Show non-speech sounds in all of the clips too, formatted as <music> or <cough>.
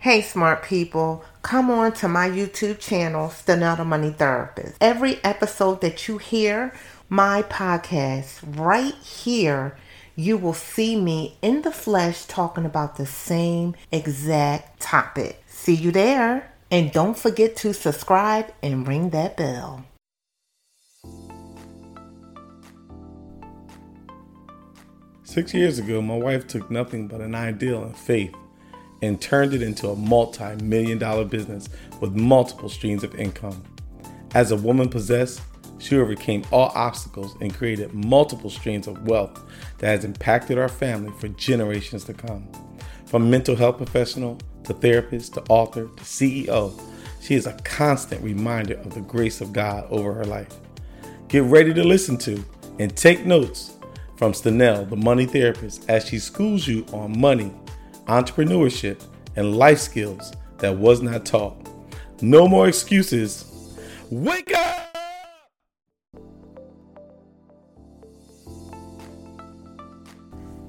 Hey, smart people, come on to my YouTube channel, Stanella Money Therapist. Every episode that you hear, my podcast, right here, you will see me in the flesh talking about the same exact topic. See you there. And don't forget to subscribe and ring that bell. Six years ago, my wife took nothing but an ideal and faith and turned it into a multi million dollar business with multiple streams of income. As a woman possessed, she overcame all obstacles and created multiple streams of wealth that has impacted our family for generations to come. From mental health professional to therapist to author to CEO, she is a constant reminder of the grace of God over her life. Get ready to listen to and take notes from Stanell, the money therapist, as she schools you on money entrepreneurship, and life skills that was not taught. No more excuses. Wake up!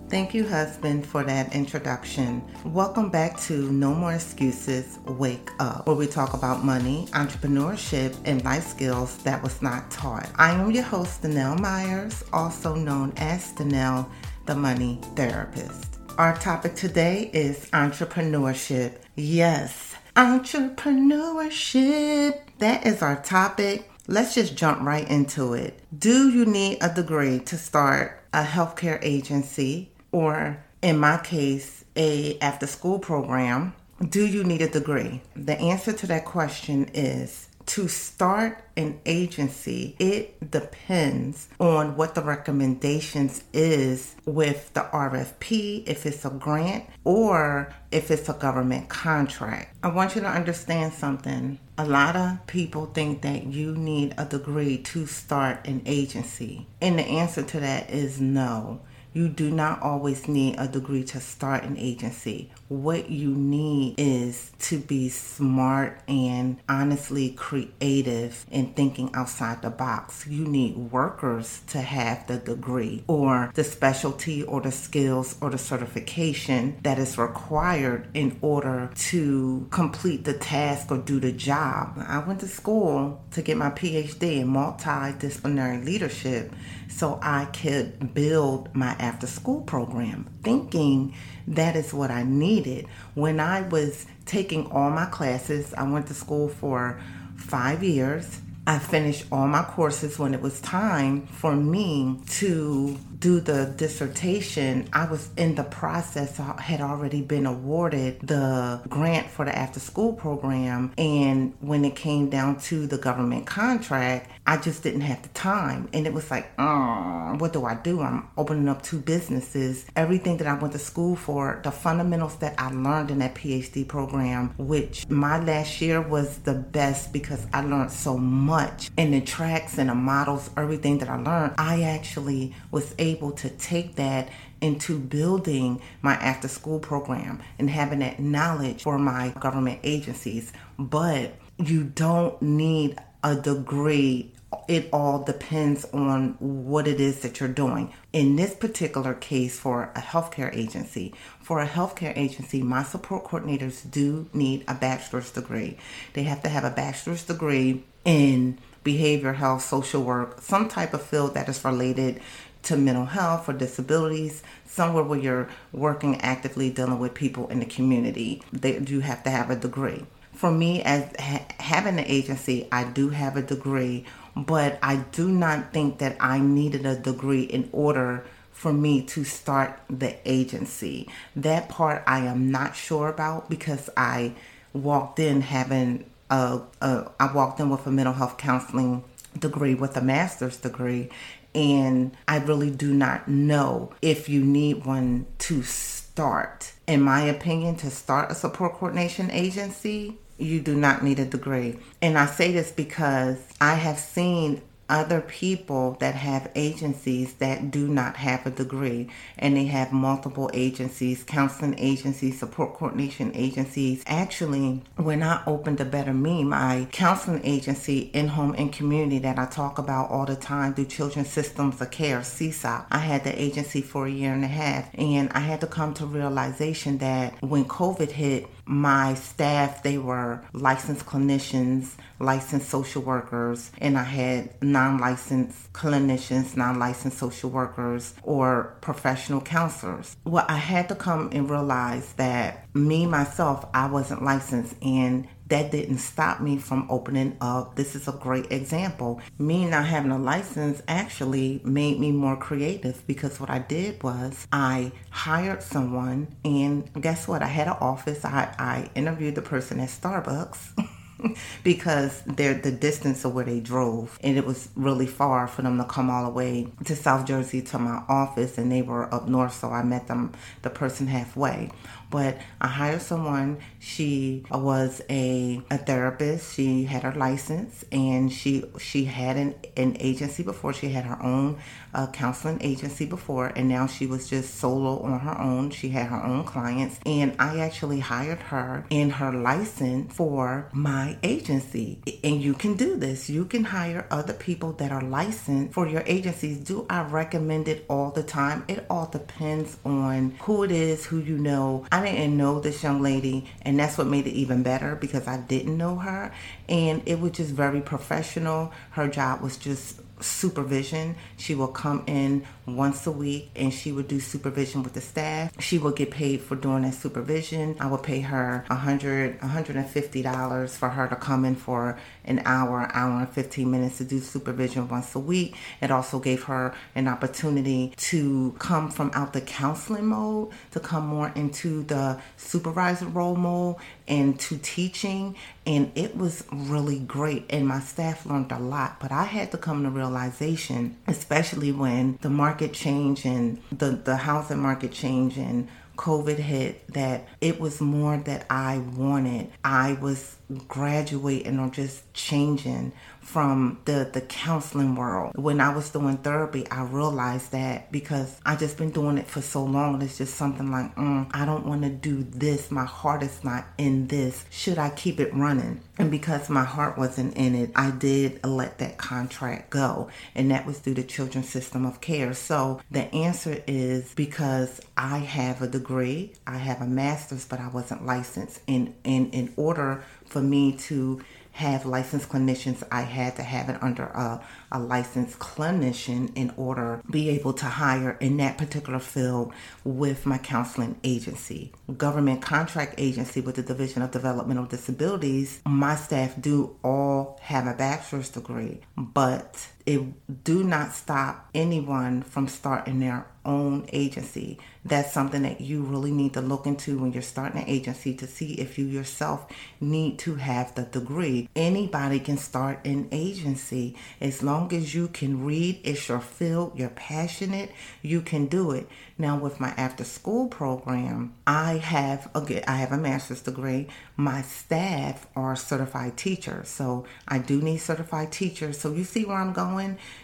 Thank you, husband, for that introduction. Welcome back to No More Excuses Wake Up, where we talk about money, entrepreneurship, and life skills that was not taught. I am your host, Stanell Myers, also known as Stanell, the Money Therapist. Our topic today is entrepreneurship. Yes, entrepreneurship. That is our topic. Let's just jump right into it. Do you need a degree to start a healthcare agency or in my case, a after school program? Do you need a degree? The answer to that question is to start an agency, it depends on what the recommendations is with the RFP, if it's a grant or if it's a government contract. I want you to understand something. A lot of people think that you need a degree to start an agency. And the answer to that is no. You do not always need a degree to start an agency. What you need is to be smart and honestly creative and thinking outside the box. You need workers to have the degree or the specialty or the skills or the certification that is required in order to complete the task or do the job. I went to school to get my PhD in multidisciplinary leadership so I could build my after school program, thinking that is what I needed. When I was taking all my classes, I went to school for five years. I finished all my courses when it was time for me to do the dissertation, I was in the process, I had already been awarded the grant for the after school program. And when it came down to the government contract, I just didn't have the time. And it was like, uh, what do I do? I'm opening up two businesses. Everything that I went to school for, the fundamentals that I learned in that PhD program, which my last year was the best because I learned so much in the tracks and the models, everything that I learned, I actually was able able to take that into building my after school program and having that knowledge for my government agencies. But you don't need a degree. It all depends on what it is that you're doing. In this particular case, for a healthcare agency, for a healthcare agency, my support coordinators do need a bachelor's degree. They have to have a bachelor's degree in behavior health, social work, some type of field that is related to mental health or disabilities, somewhere where you're working actively dealing with people in the community, they do have to have a degree. For me, as ha- having an agency, I do have a degree, but I do not think that I needed a degree in order for me to start the agency. That part I am not sure about because I walked in having a, a I walked in with a mental health counseling degree with a master's degree and I really do not know if you need one to start. In my opinion, to start a support coordination agency, you do not need a degree. And I say this because I have seen other people that have agencies that do not have a degree and they have multiple agencies, counseling agencies, support coordination agencies. Actually, when I opened a Better Me, my counseling agency in home and community that I talk about all the time through Children's Systems of Care, CSOC, I had the agency for a year and a half and I had to come to realization that when COVID hit, my staff, they were licensed clinicians, licensed social workers, and I had non licensed clinicians, non licensed social workers, or professional counselors. Well, I had to come and realize that me, myself, I wasn't licensed, and that didn't stop me from opening up. This is a great example. Me not having a license actually made me more creative because what I did was I hired someone, and guess what? I had an office. I, I interviewed the person at Starbucks. <laughs> <laughs> because they're the distance of where they drove and it was really far for them to come all the way to South Jersey to my office and they were up north so I met them the person halfway but I hired someone. She was a, a therapist. She had her license and she she had an, an agency before. She had her own uh, counseling agency before, and now she was just solo on her own. She had her own clients, and I actually hired her in her license for my agency. And you can do this. You can hire other people that are licensed for your agencies. Do I recommend it all the time? It all depends on who it is, who you know. I didn't know this young lady, and that's what made it even better because I didn't know her. And it was just very professional. Her job was just supervision. She will come in once a week and she would do supervision with the staff. She will get paid for doing that supervision. I will pay her a hundred, $150 for her to come in for an hour, hour and 15 minutes to do supervision once a week. It also gave her an opportunity to come from out the counseling mode to come more into the supervisor role mode and to teaching. And it was really great. And my staff learned a lot. But i had to come to realization especially when the market change and the, the housing market change and covid hit that it was more that i wanted. I was graduating or just changing from the the counseling world. When I was doing therapy, I realized that because I just been doing it for so long, it's just something like, mm, I don't want to do this. My heart is not in this. Should I keep it running? And because my heart wasn't in it, I did let that contract go, and that was through the Children's System of Care. So the answer is because I have a degree, I have a master's, but I wasn't licensed. In in in order for me to have licensed clinicians, I had to have it under a, a licensed clinician in order to be able to hire in that particular field with my counseling agency. Government contract agency with the Division of Developmental Disabilities, my staff do all have a bachelor's degree, but it do not stop anyone from starting their own agency. That's something that you really need to look into when you're starting an agency to see if you yourself need to have the degree. Anybody can start an agency as long as you can read, it's your field, you're passionate, you can do it. Now with my after school program, I have a, I have a master's degree. My staff are certified teachers. So I do need certified teachers. So you see where I'm going?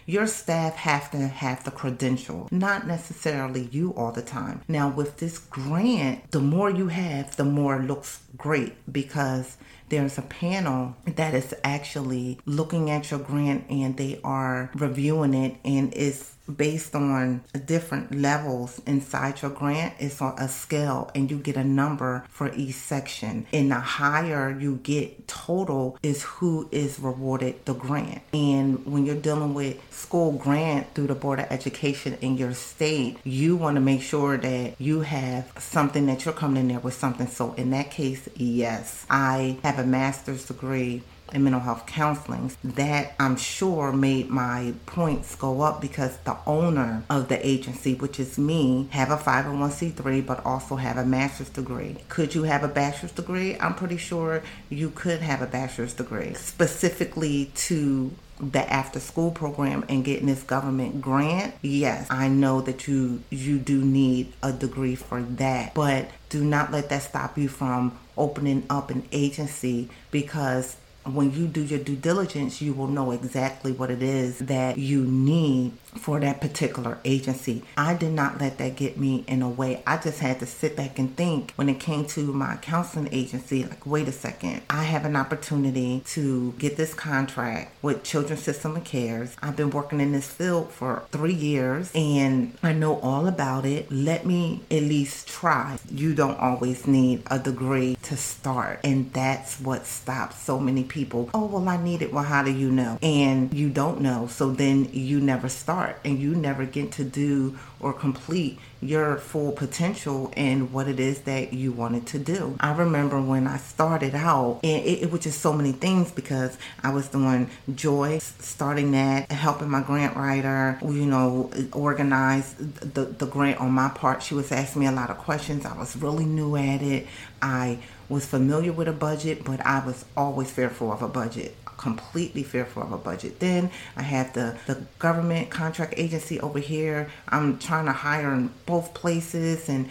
Your staff have to have the credential, not necessarily you all the time. Now with this grant, the more you have, the more it looks great because there's a panel that is actually looking at your grant and they are reviewing it and it's based on different levels inside your grant. It's on a scale and you get a number for each section. And the higher you get total is who is rewarded the grant. And when you're dealing with school grant through the Board of Education in your state, you want to make sure that you have something that you're coming in there with something. So in that case, yes, I have a master's degree in mental health counseling that I'm sure made my points go up because the owner of the agency, which is me, have a 501c3 but also have a master's degree. Could you have a bachelor's degree? I'm pretty sure you could have a bachelor's degree specifically to the after school program and getting this government grant yes i know that you you do need a degree for that but do not let that stop you from opening up an agency because when you do your due diligence, you will know exactly what it is that you need for that particular agency. I did not let that get me in a way. I just had to sit back and think when it came to my counseling agency, like, wait a second, I have an opportunity to get this contract with Children's System of Cares. I've been working in this field for three years and I know all about it. Let me at least try. You don't always need a degree to start. And that's what stops so many people. Oh, well, I need it. Well, how do you know? And you don't know. So then you never start and you never get to do or complete your full potential and what it is that you wanted to do. I remember when I started out, and it, it was just so many things because I was doing Joy, starting that, helping my grant writer, you know, organize the, the grant on my part. She was asking me a lot of questions. I was really new at it. I was familiar with a budget, but I was always fearful of a budget completely fearful of a budget. Then I have the, the government contract agency over here. I'm trying to hire in both places and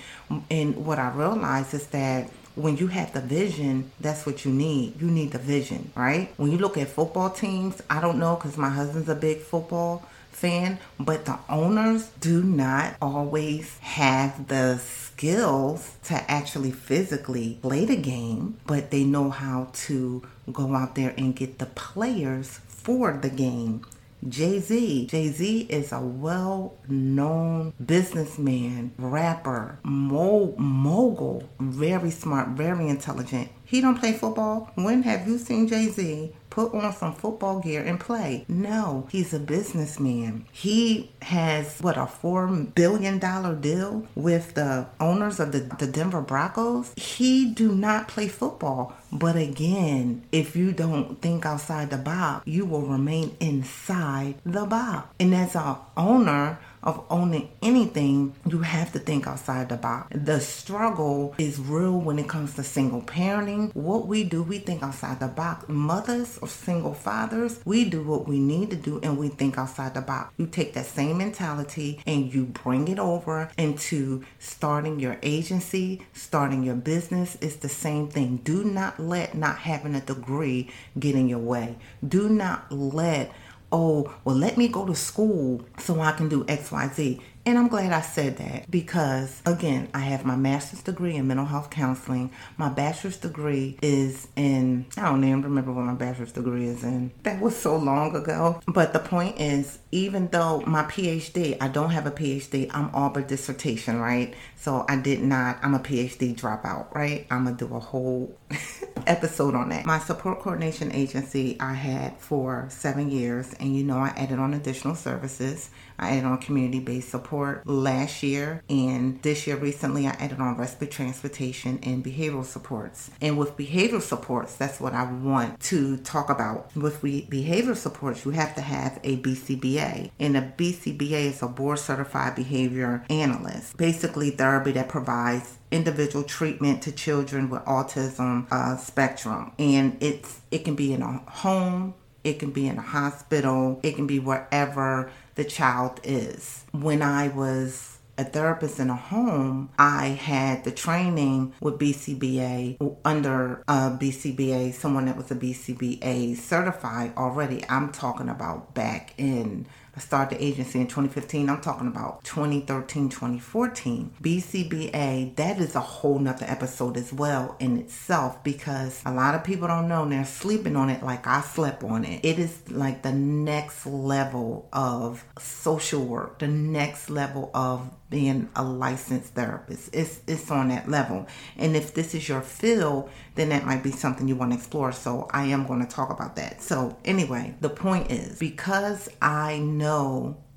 and what I realized is that when you have the vision, that's what you need. You need the vision, right? When you look at football teams, I don't know because my husband's a big football fan, but the owners do not always have the skills to actually physically play the game, but they know how to go out there and get the players for the game. Jay Z. Jay Z is a well known businessman, rapper, mo- mogul, very smart, very intelligent. He don't play football. When have you seen Jay Z put on some football gear and play. No, he's a businessman. He has what a four billion dollar deal with the owners of the, the Denver Broncos. He do not play football. But again, if you don't think outside the box, you will remain inside the box. And as a owner, of owning anything, you have to think outside the box. The struggle is real when it comes to single parenting. What we do, we think outside the box. Mothers or single fathers, we do what we need to do and we think outside the box. You take that same mentality and you bring it over into starting your agency, starting your business. It's the same thing. Do not let not having a degree get in your way. Do not let oh, well, let me go to school so I can do XYZ. And I'm glad I said that because, again, I have my master's degree in mental health counseling. My bachelor's degree is in, I don't even remember what my bachelor's degree is in. That was so long ago. But the point is, even though my PhD, I don't have a PhD, I'm all but dissertation, right? So I did not, I'm a PhD dropout, right? I'm going to do a whole <laughs> episode on that. My support coordination agency I had for seven years, and you know, I added on additional services. I added on community based support last year, and this year recently I added on respite transportation and behavioral supports. And with behavioral supports, that's what I want to talk about. With behavioral supports, you have to have a BCBA, and a BCBA is a board certified behavior analyst. Basically, therapy that provides individual treatment to children with autism uh, spectrum, and it's it can be in a home, it can be in a hospital, it can be wherever the child is. When I was a therapist in a home, I had the training with BCBA under a BCBA, someone that was a BCBA certified already. I'm talking about back in I started the agency in 2015. I'm talking about 2013, 2014. BCBA, that is a whole nother episode as well in itself because a lot of people don't know and they're sleeping on it like I slept on it. It is like the next level of social work, the next level of being a licensed therapist. It's it's on that level. And if this is your field, then that might be something you want to explore. So I am going to talk about that. So anyway, the point is because I know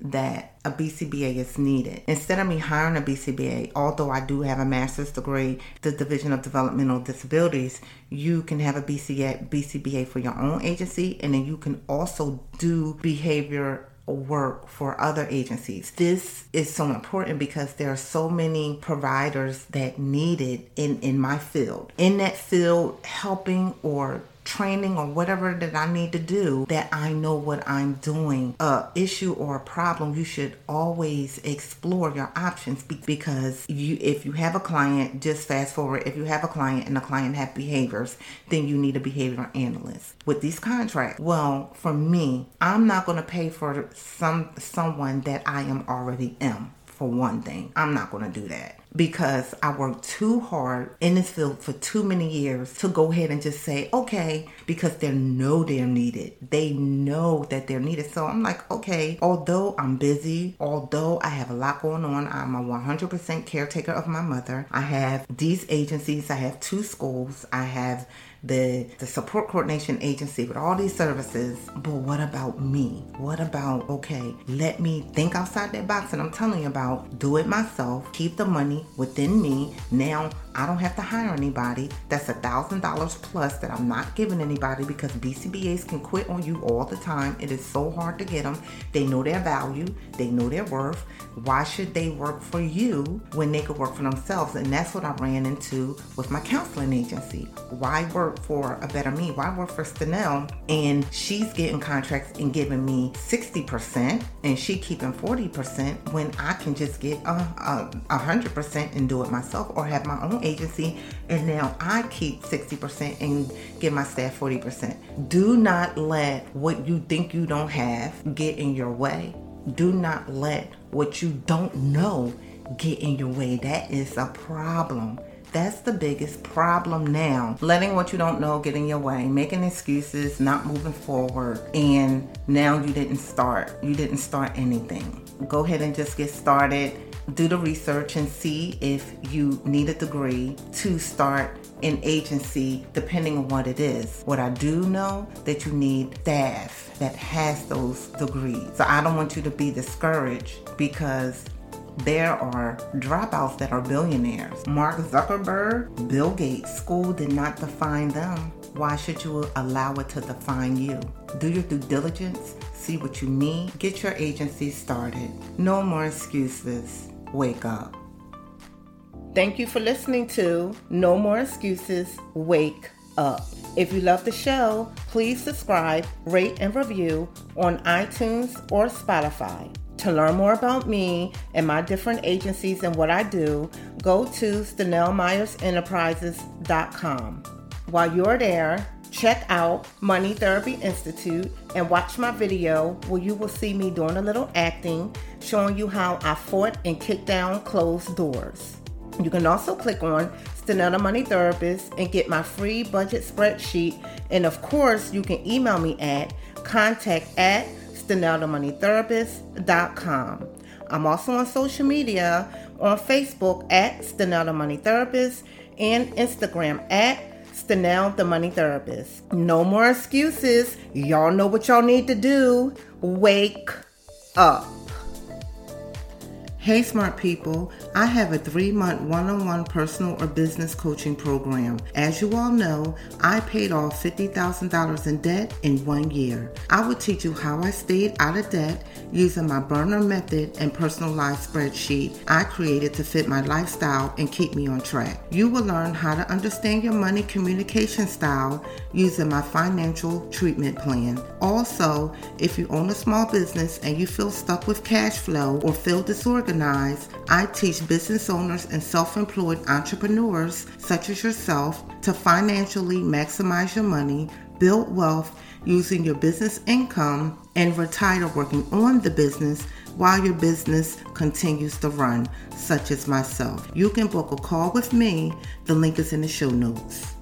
that a BCBA is needed. Instead of me hiring a BCBA, although I do have a master's degree, the Division of Developmental Disabilities, you can have a BCBA, BCBA for your own agency, and then you can also do behavior work for other agencies. This is so important because there are so many providers that need it in, in my field. In that field, helping or training or whatever that I need to do that I know what I'm doing. A issue or a problem, you should always explore your options because you if you have a client, just fast forward, if you have a client and the client have behaviors, then you need a behavior analyst. With these contracts, well, for me, I'm not going to pay for some someone that I am already am for one thing. I'm not going to do that because I worked too hard in this field for too many years to go ahead and just say, okay, because they know they're needed. They know that they're needed. So I'm like, okay, although I'm busy, although I have a lot going on, I'm a 100% caretaker of my mother. I have these agencies, I have two schools, I have the the support coordination agency with all these services. But what about me? What about okay, let me think outside that box and I'm telling you about do it myself, keep the money within me. Now I don't have to hire anybody. That's a thousand dollars plus that I'm not giving anybody because BCBAs can quit on you all the time. It is so hard to get them. They know their value, they know their worth. Why should they work for you when they could work for themselves? And that's what I ran into with my counseling agency. Why work for a better me? Why work for Stanell? and she's getting contracts and giving me 60% and she keeping 40% when I can just get a, a, 100% and do it myself or have my own agency and now I keep 60% and give my staff 40%. Do not let what you think you don't have get in your way. Do not let what you don't know get in your way. That is a problem. That's the biggest problem now. Letting what you don't know get in your way, making excuses, not moving forward, and now you didn't start. You didn't start anything. Go ahead and just get started do the research and see if you need a degree to start an agency depending on what it is. What I do know that you need staff that has those degrees. So I don't want you to be discouraged because there are dropouts that are billionaires. Mark Zuckerberg, Bill Gates, school did not define them. Why should you allow it to define you? Do your due diligence, see what you need, get your agency started. No more excuses wake up. Thank you for listening to No More Excuses, Wake Up. If you love the show, please subscribe, rate, and review on iTunes or Spotify. To learn more about me and my different agencies and what I do, go to StanellMyersEnterprises.com. While you're there, check out Money Therapy Institute and watch my video where you will see me doing a little acting, showing you how I fought and kicked down closed doors. You can also click on Stanella Money Therapist and get my free budget spreadsheet. And of course, you can email me at contact at StanellaMoneyTherapist.com. I'm also on social media on Facebook at Stanella Money Therapist and Instagram at Stanell the Money Therapist. No more excuses. Y'all know what y'all need to do. Wake up. Hey, smart people. I have a three month one on one personal or business coaching program. As you all know, I paid off $50,000 in debt in one year. I will teach you how I stayed out of debt using my burner method and personalized spreadsheet I created to fit my lifestyle and keep me on track. You will learn how to understand your money communication style using my financial treatment plan. Also, if you own a small business and you feel stuck with cash flow or feel disorganized, I teach business owners and self employed entrepreneurs, such as yourself, to financially maximize your money, build wealth using your business income, and retire working on the business while your business continues to run, such as myself. You can book a call with me. The link is in the show notes.